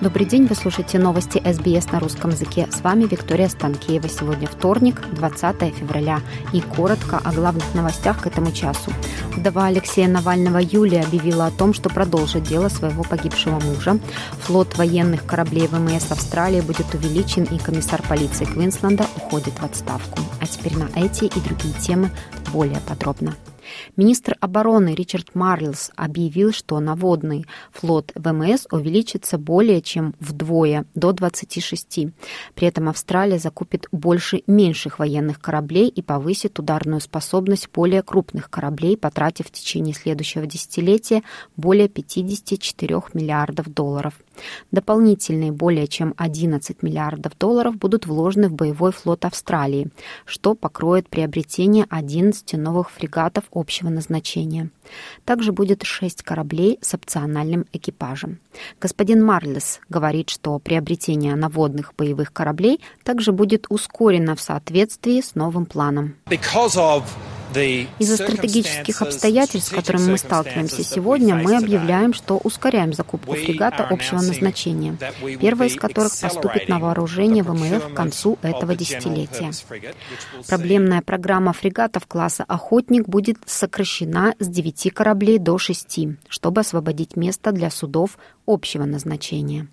Добрый день, вы слушаете новости СБС на русском языке. С вами Виктория Станкеева. Сегодня вторник, 20 февраля. И коротко о главных новостях к этому часу. Вдова Алексея Навального Юлия объявила о том, что продолжит дело своего погибшего мужа. Флот военных кораблей ВМС Австралии будет увеличен, и комиссар полиции Квинсленда уходит в отставку. А теперь на эти и другие темы более подробно. Министр обороны Ричард Марлс объявил, что наводный флот ВМС увеличится более чем вдвое, до 26. При этом Австралия закупит больше меньших военных кораблей и повысит ударную способность более крупных кораблей, потратив в течение следующего десятилетия более 54 миллиардов долларов. Дополнительные более чем 11 миллиардов долларов будут вложены в боевой флот Австралии, что покроет приобретение 11 новых фрегатов общего назначения. Также будет 6 кораблей с опциональным экипажем. Господин Марлес говорит, что приобретение наводных боевых кораблей также будет ускорено в соответствии с новым планом. Из-за стратегических обстоятельств, с которыми мы сталкиваемся сегодня, мы объявляем, что ускоряем закупку фрегата общего назначения, первая из которых поступит на вооружение ВМФ к концу этого десятилетия. Проблемная программа фрегатов класса «Охотник» будет сокращена с 9 кораблей до 6, чтобы освободить место для судов общего назначения.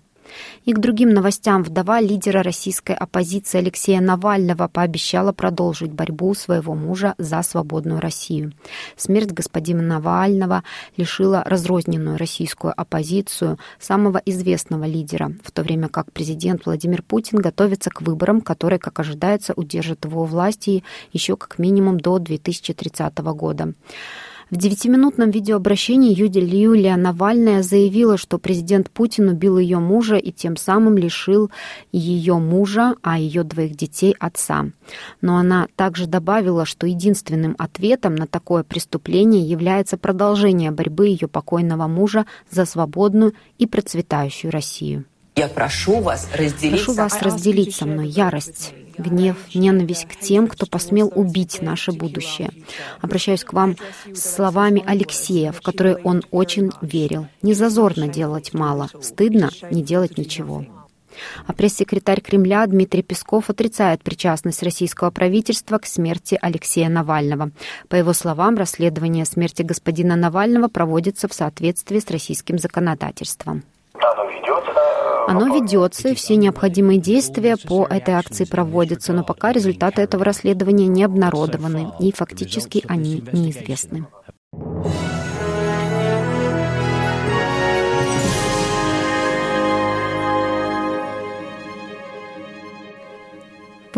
И к другим новостям вдова лидера российской оппозиции Алексея Навального пообещала продолжить борьбу своего мужа за свободную Россию. Смерть господина Навального лишила разрозненную российскую оппозицию самого известного лидера, в то время как президент Владимир Путин готовится к выборам, которые, как ожидается, удержат его власти еще как минимум до 2030 года. В девятиминутном видеообращении Юлия Навальная заявила, что президент Путин убил ее мужа и тем самым лишил ее мужа, а ее двоих детей отца. Но она также добавила, что единственным ответом на такое преступление является продолжение борьбы ее покойного мужа за свободную и процветающую Россию. Я прошу вас разделить, прошу вас разделить со мной ярость, гнев, ненависть к тем, кто посмел убить наше будущее. Обращаюсь к вам с словами Алексея, в которые он очень верил. Не зазорно делать мало, стыдно не делать ничего. А пресс-секретарь Кремля Дмитрий Песков отрицает причастность российского правительства к смерти Алексея Навального. По его словам, расследование смерти господина Навального проводится в соответствии с российским законодательством. Оно ведется, и все необходимые действия по этой акции проводятся, но пока результаты этого расследования не обнародованы, и фактически они неизвестны.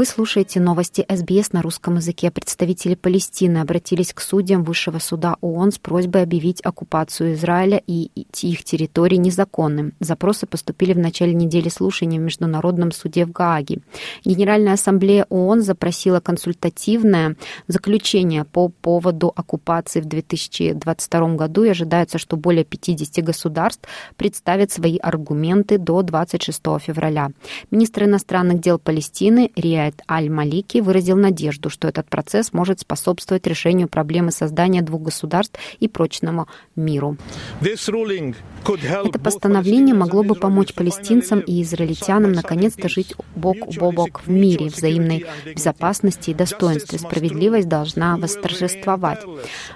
Вы слушаете новости СБС на русском языке. Представители Палестины обратились к судьям Высшего суда ООН с просьбой объявить оккупацию Израиля и их территорий незаконным. Запросы поступили в начале недели слушания в Международном суде в Гааге. Генеральная ассамблея ООН запросила консультативное заключение по поводу оккупации в 2022 году и ожидается, что более 50 государств представят свои аргументы до 26 февраля. Министр иностранных дел Палестины Риа Рияд Аль-Малики выразил надежду, что этот процесс может способствовать решению проблемы создания двух государств и прочному миру. Это постановление могло бы помочь палестинцам и израильтянам наконец-то жить бок о бок в мире, взаимной безопасности и достоинстве. Справедливость должна восторжествовать.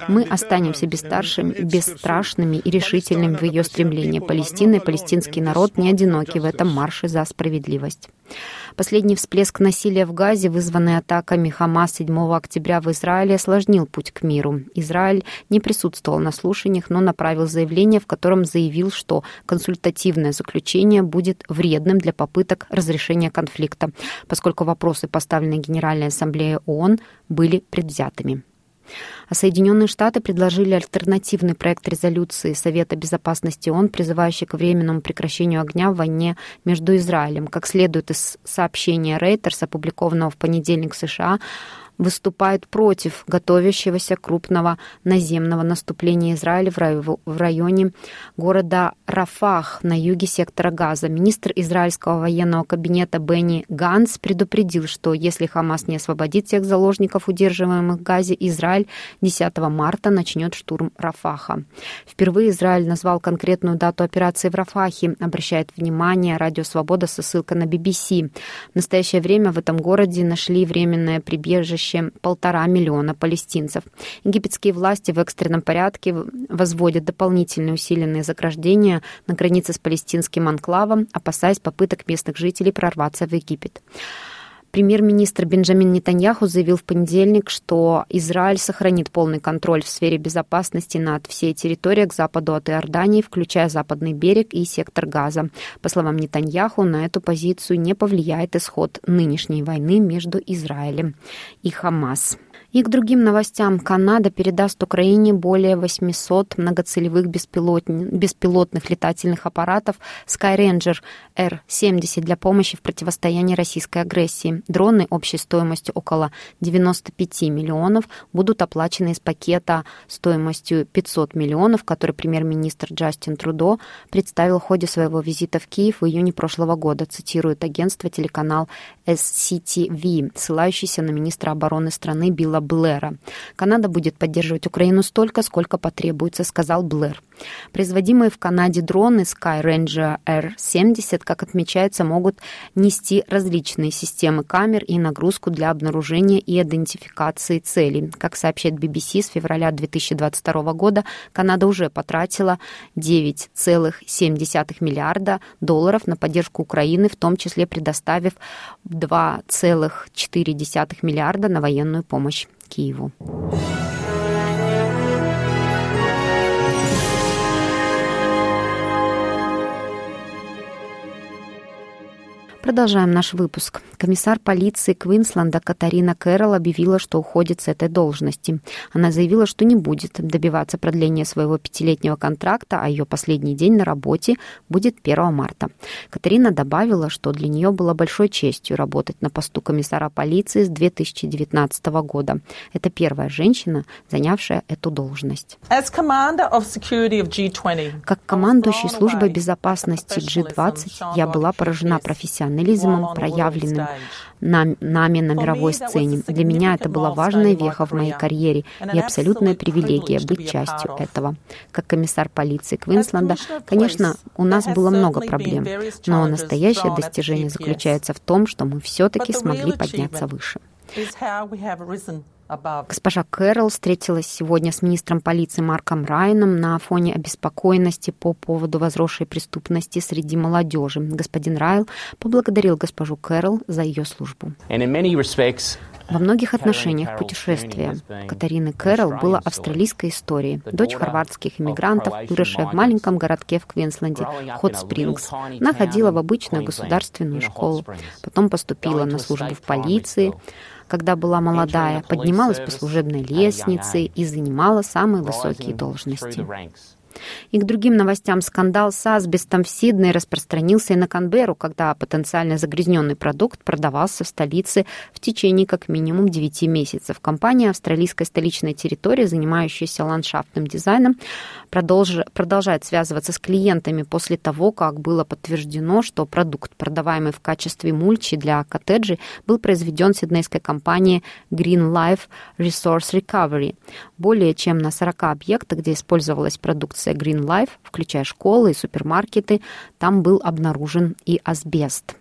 Мы останемся бесстрашными и решительными в ее стремлении. Палестина и палестинский народ не одиноки в этом марше за справедливость. Последний всплеск насилия в Газе, вызванный атаками Хамас 7 октября в Израиле, осложнил путь к миру. Израиль не присутствовал на слушаниях, но направил заявление, в котором заявил, что консультативное заключение будет вредным для попыток разрешения конфликта, поскольку вопросы, поставленные Генеральной Ассамблеей ООН, были предвзятыми. А Соединенные Штаты предложили альтернативный проект резолюции Совета Безопасности ООН, призывающий к временному прекращению огня в войне между Израилем. Как следует из сообщения Reuters, опубликованного в понедельник в США, выступает против готовящегося крупного наземного наступления Израиля в районе города Рафах на юге сектора Газа. Министр израильского военного кабинета Бенни Ганс предупредил, что если Хамас не освободит всех заложников, удерживаемых в Газе, Израиль 10 марта начнет штурм Рафаха. Впервые Израиль назвал конкретную дату операции в Рафахе, обращает внимание Радио Свобода со ссылкой на BBC. В настоящее время в этом городе нашли временное прибежище полтора миллиона палестинцев. Египетские власти в экстренном порядке возводят дополнительные усиленные заграждения на границе с палестинским анклавом, опасаясь попыток местных жителей прорваться в Египет. Премьер-министр Бенджамин Нетаньяху заявил в понедельник, что Израиль сохранит полный контроль в сфере безопасности над всей территорией к западу от Иордании, включая западный берег и сектор Газа. По словам Нетаньяху, на эту позицию не повлияет исход нынешней войны между Израилем и Хамас. И к другим новостям. Канада передаст Украине более 800 многоцелевых беспилотных летательных аппаратов Skyranger R-70 для помощи в противостоянии российской агрессии. Дроны общей стоимостью около 95 миллионов будут оплачены из пакета стоимостью 500 миллионов, который премьер-министр Джастин Трудо представил в ходе своего визита в Киев в июне прошлого года, цитирует агентство телеканал SCTV, ссылающийся на министра обороны страны Билла Блэра. Канада будет поддерживать Украину столько, сколько потребуется, сказал Блэр. Производимые в Канаде дроны Sky Ranger R70, как отмечается, могут нести различные системы камер и нагрузку для обнаружения и идентификации целей. Как сообщает BBC, с февраля 2022 года Канада уже потратила 9,7 миллиарда долларов на поддержку Украины, в том числе предоставив 2,4 миллиарда на военную помощь Киеву. Продолжаем наш выпуск. Комиссар полиции Квинсленда Катарина Кэрролл объявила, что уходит с этой должности. Она заявила, что не будет добиваться продления своего пятилетнего контракта, а ее последний день на работе будет 1 марта. Катарина добавила, что для нее было большой честью работать на посту комиссара полиции с 2019 года. Это первая женщина, занявшая эту должность. Как командующий службой безопасности G20 я была поражена профессиональностью профессионализмом, проявленным на, нами на мировой сцене. Для меня это была важная веха в моей карьере и абсолютная привилегия быть частью этого. Как комиссар полиции Квинсленда, конечно, у нас было много проблем, но настоящее достижение заключается в том, что мы все-таки смогли подняться выше. Госпожа Кэрролл встретилась сегодня с министром полиции Марком Райаном на фоне обеспокоенности по поводу возросшей преступности среди молодежи. Господин Райл поблагодарил госпожу Кэрролл за ее службу. Во многих отношениях путешествие Катарины Кэрролл было австралийской историей. Дочь хорватских иммигрантов, выросшая в маленьком городке в Квинсленде, Хот Спрингс. Она ходила в обычную государственную школу, потом поступила на службу в полиции, когда была молодая, поднималась по служебной лестнице и занимала самые высокие должности. И к другим новостям скандал с асбестом в Сиднее распространился и на Канберру, когда потенциально загрязненный продукт продавался в столице в течение как минимум 9 месяцев. Компания австралийской столичной территории, занимающаяся ландшафтным дизайном, продолж... продолжает связываться с клиентами после того, как было подтверждено, что продукт, продаваемый в качестве мульчи для коттеджей, был произведен сиднейской компанией Green Life Resource Recovery. Более чем на 40 объектах, где использовалась продукция продукция Green Life, включая школы и супермаркеты, там был обнаружен и асбест.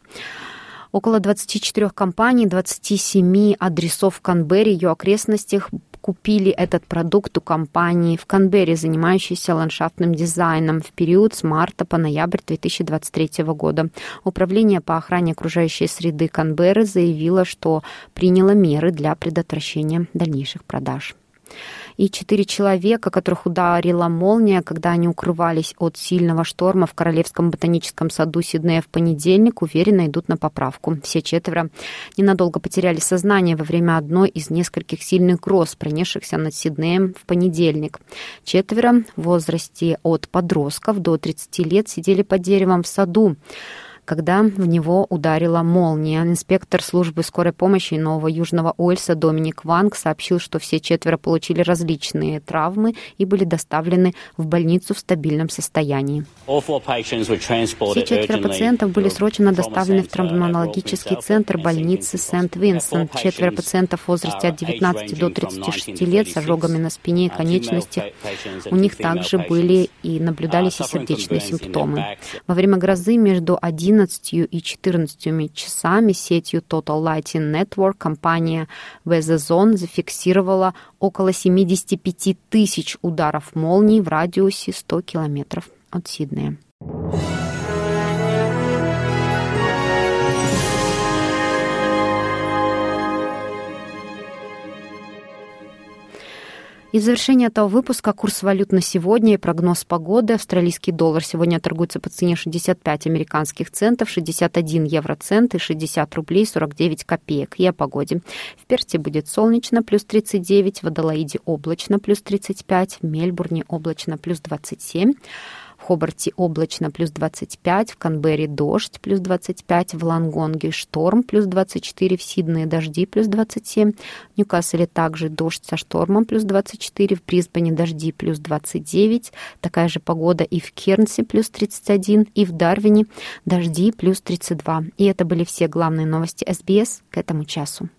Около 24 компаний, 27 адресов в Канберре и ее окрестностях купили этот продукт у компании в Канберре, занимающейся ландшафтным дизайном в период с марта по ноябрь 2023 года. Управление по охране окружающей среды Канберры заявило, что приняло меры для предотвращения дальнейших продаж и четыре человека, которых ударила молния, когда они укрывались от сильного шторма в Королевском ботаническом саду Сиднея в понедельник, уверенно идут на поправку. Все четверо ненадолго потеряли сознание во время одной из нескольких сильных гроз, пронесшихся над Сиднеем в понедельник. Четверо в возрасте от подростков до 30 лет сидели под деревом в саду когда в него ударила молния. Инспектор службы скорой помощи Нового Южного Уэльса Доминик Ванг сообщил, что все четверо получили различные травмы и были доставлены в больницу в стабильном состоянии. Все четверо пациентов были срочно доставлены в травматологический центр больницы Сент-Винсент. Четверо пациентов в возрасте от 19 до 36 лет с ожогами на спине и конечностях. У них также были и наблюдались и сердечные симптомы. Во время грозы между 11 и 14 часами сетью Total Lighting Network компания Weather зафиксировала около 75 тысяч ударов молний в радиусе 100 километров от Сиднея. И в завершение этого выпуска курс валют на сегодня и прогноз погоды. Австралийский доллар сегодня торгуется по цене 65 американских центов, 61 евроцент и 60 рублей 49 копеек. И о погоде. В Перте будет солнечно, плюс 39, в Адалаиде облачно, плюс 35, в Мельбурне облачно, плюс 27. В Хобарте облачно плюс 25, в Канберре дождь плюс 25, в Лангонге шторм плюс 24, в Сиднее дожди плюс 27, в Ньюкасселе также дождь со штормом плюс 24, в Брисбене дожди плюс 29, такая же погода и в Кернсе плюс 31, и в Дарвине дожди плюс 32. И это были все главные новости СБС к этому часу.